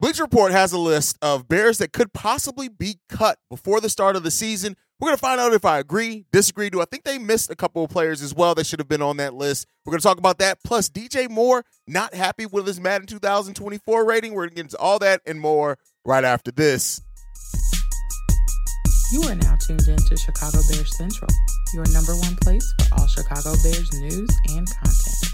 Bleacher Report has a list of Bears that could possibly be cut before the start of the season. We're going to find out if I agree, disagree. Do I think they missed a couple of players as well that should have been on that list? We're going to talk about that. Plus, DJ Moore not happy with his Madden 2024 rating. We're going to get into all that and more right after this. You are now tuned in to Chicago Bears Central, your number one place for all Chicago Bears news and content.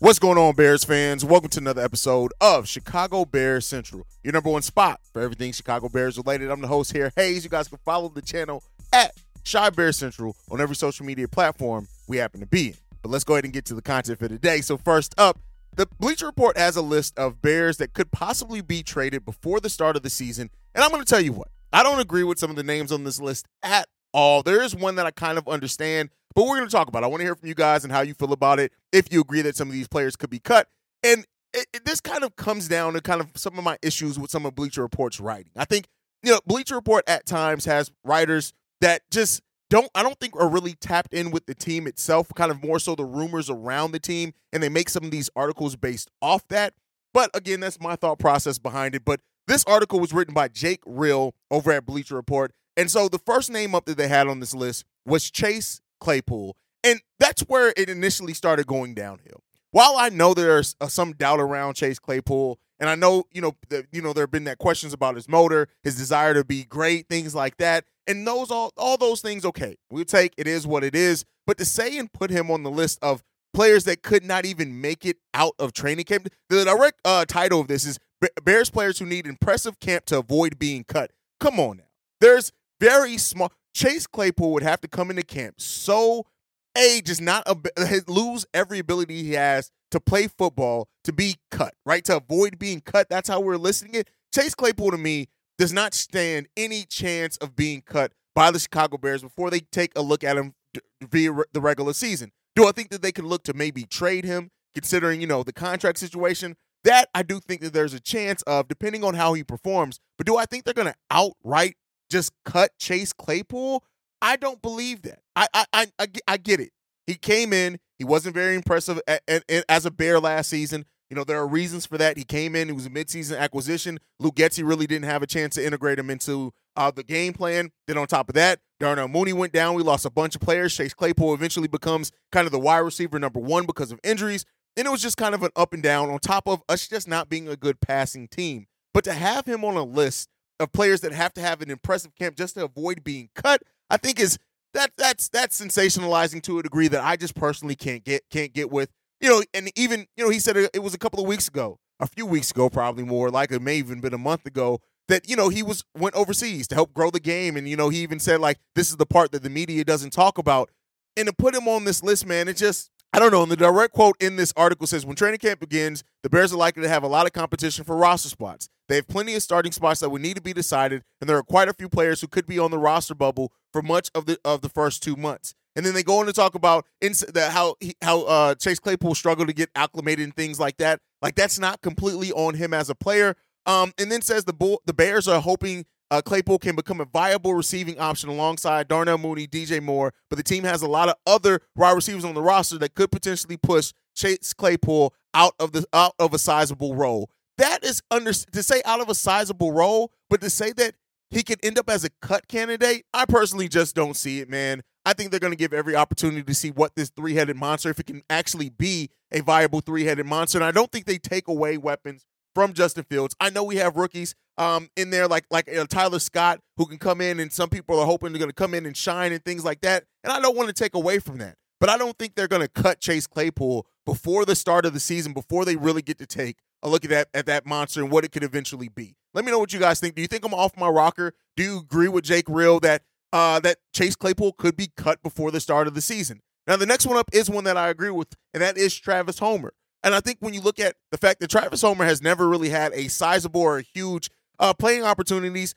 What's going on, Bears fans? Welcome to another episode of Chicago Bears Central, your number one spot for everything Chicago Bears related. I'm the host here, Haize. You guys can follow the channel at Chi Bear Central on every social media platform we happen to be in. But let's go ahead and get to the content for today. So, first up, the Bleacher Report has a list of Bears that could possibly be traded before the start of the season. And I'm going to tell you what, I don't agree with some of the names on this list at all. There is one that I kind of understand, but we're going to talk about. It. I want to hear from you guys and how you feel about it. If you agree that some of these players could be cut, and it, it, this kind of comes down to kind of some of my issues with some of Bleacher Report's writing. I think you know Bleacher Report at times has writers that just don't I don't think are really tapped in with the team itself, kind of more so the rumors around the team, and they make some of these articles based off that. But again, that's my thought process behind it. But this article was written by Jake Rill over at Bleacher Report. And so the first name up that they had on this list was Chase Claypool. And that's where it initially started going downhill. While I know there's uh, some doubt around Chase Claypool, and I know, you know, you know, there have been that questions about his motor, his desire to be great, things like that. And those all all those things, okay, we'll take it is what it is. But to say and put him on the list of players that could not even make it out of training camp, the direct uh, title of this is Bears players who need impressive camp to avoid being cut. Come on now. There's very small. Chase Claypool would have to come into camp so a just not a, lose every ability he has to play football to be cut right to avoid being cut. That's how we're listing it. Chase Claypool to me does not stand any chance of being cut by the Chicago Bears before they take a look at him via the regular season. Do I think that they can look to maybe trade him, considering you know the contract situation? That I do think that there's a chance of, depending on how he performs. But do I think they're going to outright just cut Chase Claypool? I don't believe that. I I I, I, get it. He came in. He wasn't very impressive as a Bear last season. You know, there are reasons for that. He came in, he was a midseason acquisition. Luke Getsy really didn't have a chance to integrate him into uh, the game plan. Then on top of that, Darnell Mooney went down. We lost a bunch of players. Chase Claypool eventually becomes kind of the wide receiver number one because of injuries. And it was just kind of an up and down on top of us just not being a good passing team. But to have him on a list of players that have to have an impressive camp just to avoid being cut, I think is that that's that's sensationalizing to a degree that I just personally can't get can't get with. You know, and even you know he said it was a couple of weeks ago, a few weeks ago, probably more like it may even been a month ago that you know he was went overseas to help grow the game, and you know he even said like this is the part that the media doesn't talk about, and to put him on this list, man, it just I don't know. And the direct quote in this article says when training camp begins, the Bears are likely to have a lot of competition for roster spots. They have plenty of starting spots that would need to be decided, and there are quite a few players who could be on the roster bubble for much of the of the first two months. And then they go on to talk about ins- the, how he, how uh, Chase Claypool struggled to get acclimated and things like that. Like that's not completely on him as a player. Um, and then says the Bull, the Bears are hoping uh, Claypool can become a viable receiving option alongside Darnell Mooney, DJ Moore, but the team has a lot of other wide receivers on the roster that could potentially push Chase Claypool out of the out of a sizable role. That is under to say out of a sizable role, but to say that he could end up as a cut candidate, I personally just don't see it, man. I think they're going to give every opportunity to see what this three-headed monster, if it can actually be a viable three-headed monster. And I don't think they take away weapons from Justin Fields. I know we have rookies um, in there like like uh, Tyler Scott who can come in, and some people are hoping they're going to come in and shine and things like that. And I don't want to take away from that, but I don't think they're going to cut Chase Claypool before the start of the season, before they really get to take a look at that at that monster and what it could eventually be. Let me know what you guys think. Do you think I'm off my rocker? Do you agree with Jake Rill that uh, that Chase Claypool could be cut before the start of the season? Now the next one up is one that I agree with, and that is Travis Homer. And I think when you look at the fact that Travis Homer has never really had a sizable or a huge uh, playing opportunities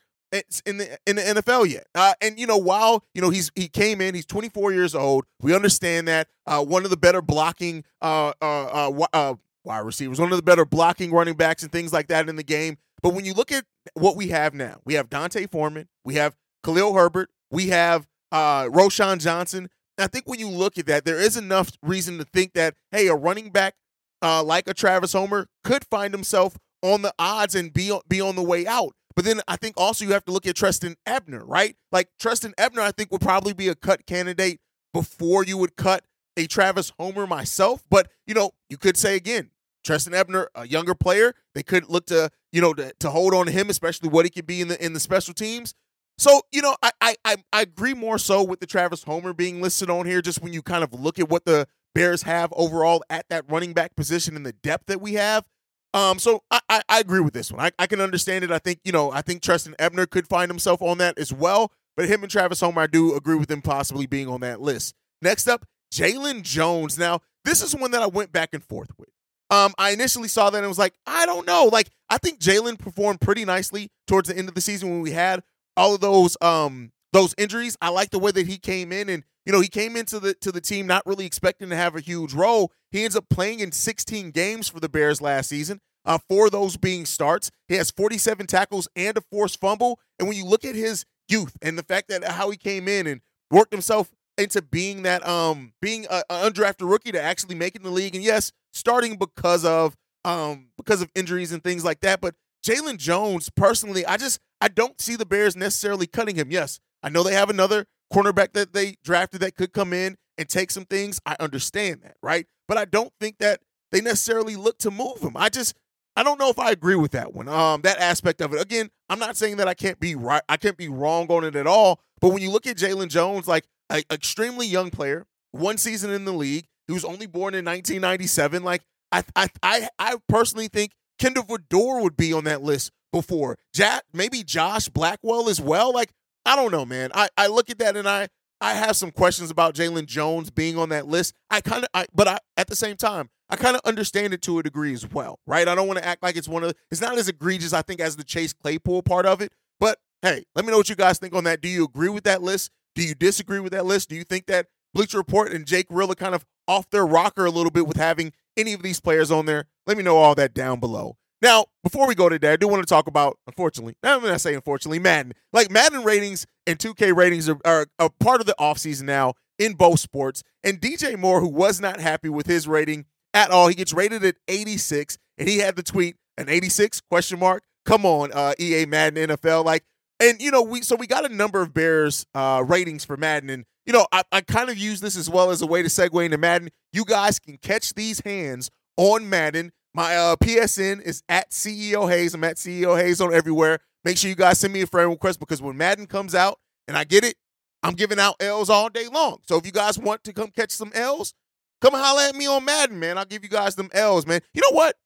in the in the NFL yet. Uh, and you know, while you know he's he came in, he's 24 years old. We understand that uh, one of the better blocking uh, uh, uh, uh, wide receivers, one of the better blocking running backs and things like that in the game. But when you look at what we have now, we have D'Onta Foreman, we have Khalil Herbert, we have uh, Roschon Johnson. I think when you look at that, there is enough reason to think that hey, a running back uh, like a Travis Homer could find himself on the odds and be be on the way out. But then I think also you have to look at Trestan Ebner, right? Like Trestan Ebner, I think would probably be a cut candidate before you would cut a Travis Homer myself. But you know, you could say again, Trestan Ebner, a younger player, they could look to you know to, to hold on to him, especially what he could be in the in the special teams. So you know, I, I I agree more so with the Travis Homer being listed on here. Just when you kind of look at what the Bears have overall at that running back position and the depth that we have. Um, so I, I, I agree with this one. I, I can understand it. I think, you know, I think Trestan Ebner could find himself on that as well. But him and Travis Homer, I do agree with him possibly being on that list. Next up, Jaylon Jones. Now, this is one that I went back and forth with. Um, I initially saw that and was like, I don't know. Like, I think Jaylon performed pretty nicely towards the end of the season when we had all of those um those injuries. I like the way that he came in and you know, he came into the to the team not really expecting to have a huge role. He ends up playing in 16 games for the Bears last season. Uh, four of those being starts. He has 47 tackles and a forced fumble. And when you look at his youth and the fact that how he came in and worked himself into being that um being an undrafted rookie to actually making the league, and yes, starting because of um because of injuries and things like that. But Jaylon Jones, personally, I just I don't see the Bears necessarily cutting him. Yes, I know they have another cornerback that they drafted that could come in and take some things. I understand that, right? But I don't think that they necessarily look to move him. I just I don't know if I agree with that one. Um, that aspect of it. Again, I'm not saying that I can't be right. I can't be wrong on it at all. But when you look at Jaylon Jones, like an extremely young player, one season in the league, he was only born in 1997. Like I, I, I, I personally think Kindle Vildor would be on that list before. Jack, maybe Josh Blackwell as well. Like I don't know, man. I, I look at that and I I have some questions about Jaylon Jones being on that list. I kind of, I, but I at the same time, I kind of understand it to a degree as well, right? I don't want to act like it's one of, it's not as egregious, I think, as the Chase Claypool part of it. But hey, let me know what you guys think on that. Do you agree with that list? Do you disagree with that list? Do you think that Bleacher Report and Jake Rill are kind of off their rocker a little bit with having any of these players on there? Let me know all that down below. Now, before we go to that, I do want to talk about, unfortunately, I'm going to say unfortunately, Madden. Like Madden ratings and 2K ratings are, are a part of the offseason now in both sports. And DJ Moore, who was not happy with his rating at all, he gets rated at 86, and he had the tweet, an 86 question mark. Come on, uh, EA Madden NFL. Like, and you know, we so we got a number of Bears uh ratings for Madden. And, you know, I, I kind of use this as well as a way to segue into Madden. You guys can catch these hands on Madden my uh, PSN is at CEO Haize. I'm at CEO Haize on everywhere. Make sure you guys send me a friend request because when Madden comes out and I get it, I'm giving out L's all day long. So if you guys want to come catch some L's, come holler at me on Madden, man. I'll give you guys them L's, man. You know what?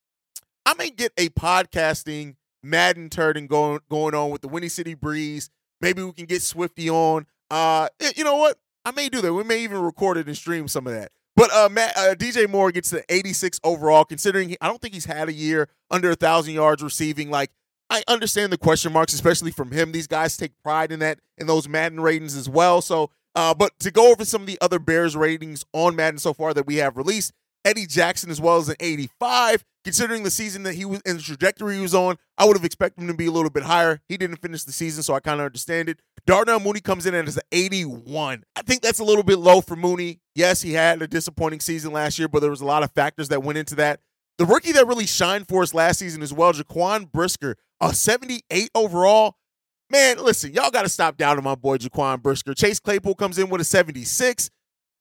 I may get a podcasting Madden turn going going on with the Windy City Breeze. Maybe we can get Swifty on. Uh, you know what? I may do that. We may even record it and stream some of that. But uh, Matt, uh, DJ Moore gets the 86 overall, considering he, I don't think he's had a year under a thousand yards receiving. Like I understand the question marks, especially from him. These guys take pride in that in those Madden ratings as well. So, uh, but to go over some of the other Bears ratings on Madden so far that we have released, Eddie Jackson as well as an 85. Considering the season that he was and the trajectory he was on, I would have expected him to be a little bit higher. He didn't finish the season, so I kind of understand it. Darnell Mooney comes in as an 81. I think that's a little bit low for Mooney. Yes, he had a disappointing season last year, but there was a lot of factors that went into that. The rookie that really shined for us last season as well, Jaquan Brisker, a 78 overall. Man, listen, y'all got to stop doubting my boy Jaquan Brisker. Chase Claypool comes in with a 76.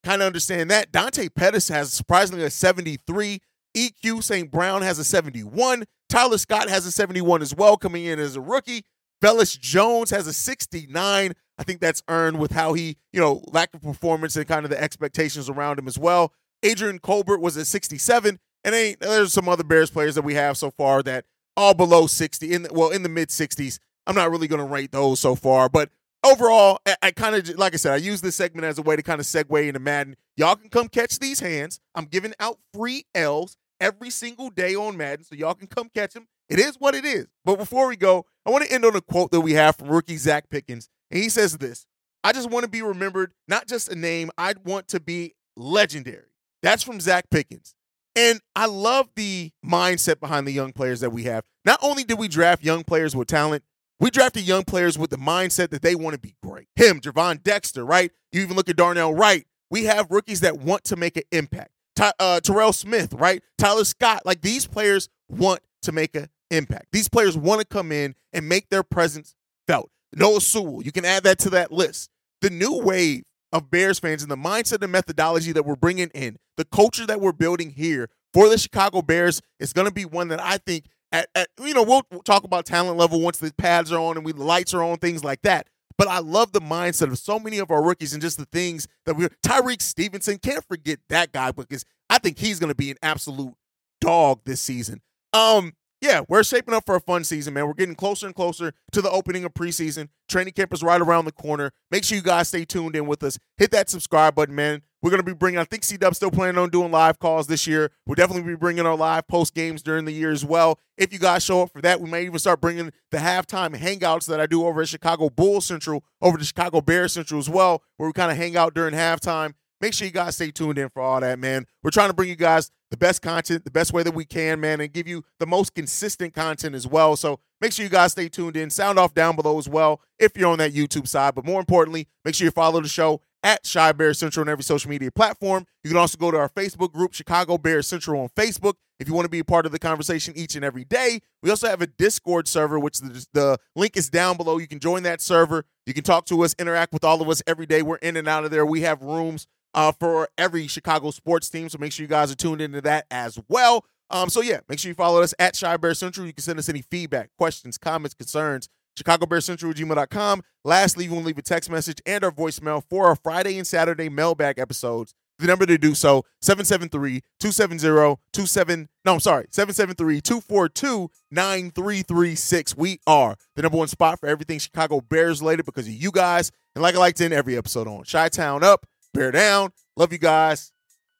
Kind of understand that. Dante Pettis has surprisingly a 73. EQ St. Brown has a 71. Tyler Scott has a 71 as well, coming in as a rookie. Velus Jones has a 69. I think that's earned with how he, you know, lack of performance and kind of the expectations around him as well. Adrian Colbert was at 67. And there's some other Bears players that we have so far that all below 60, in the, well, in the mid 60s. I'm not really going to rate those so far, but overall, I, I kind of like I said, I use this segment as a way to kind of segue into Madden. Y'all can come catch these hands. I'm giving out free L's every single day on Madden, so y'all can come catch them. It is what it is. But before we go, I want to end on a quote that we have from rookie Zacch Pickens. And he says this I just want to be remembered, not just a name, I want to be legendary. That's from Zacch Pickens. And I love the mindset behind the young players that we have. Not only did we draft young players with talent, we drafted young players with the mindset that they want to be great. Him, Gervon Dexter, right? You even look at Darnell Wright. We have rookies that want to make an impact. Ty, uh, Terrell Smith, right? Tyler Scott. Like these players want to make an impact. These players want to come in and make their presence felt. Noah Sewell, you can add that to that list. The new wave of Bears fans and the mindset and methodology that we're bringing in, the culture that we're building here for the Chicago Bears is going to be one that I think at, at, you know we'll talk about talent level once the pads are on and we the lights are on things like that. But I love the mindset of so many of our rookies and just the things that we Tyrique Stevenson can't forget that guy because I think he's going to be an absolute dog this season. Um, yeah, we're shaping up for a fun season, man. We're getting closer and closer to the opening of preseason. Training camp is right around the corner. Make sure you guys stay tuned in with us. Hit that subscribe button, man. We're going to be bringing, I think C Dub still planning on doing live calls this year. We'll definitely be bringing our live post games during the year as well. If you guys show up for that, we may even start bringing the halftime hangouts that I do over at Chicago Bull Central, over to Chicago Bear Central as well, where we kind of hang out during halftime. Make sure you guys stay tuned in for all that, man. We're trying to bring you guys the best content, the best way that we can, man, and give you the most consistent content as well. So make sure you guys stay tuned in. Sound off down below as well if you're on that YouTube side. But more importantly, make sure you follow the show at Chi Bear Central on every social media platform. You can also go to our Facebook group, Chicago Bears Central on Facebook, if you want to be a part of the conversation each and every day. We also have a Discord server, which the, the link is down below. You can join that server. You can talk to us, interact with all of us every day. We're in and out of there. We have rooms uh, for every Chicago sports team. So make sure you guys are tuned into that as well. Um, so yeah, make sure you follow us at Chi Bear Central. You can send us any feedback, questions, comments, concerns. ChicagoBearCentral gmail.com. Lastly, you to leave a text message and our voicemail for our Friday and Saturday mailbag episodes. The number to do so, 773-270-27, no, I'm sorry, 773-242-9336. We are the number one spot for everything Chicago Bears related because of you guys. And like I like to end every episode on, Chi-Town up, Bear down. Love you guys.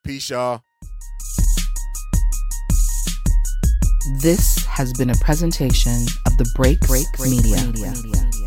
Peace, y'all. This has been a presentation of the Break Break Media. Media.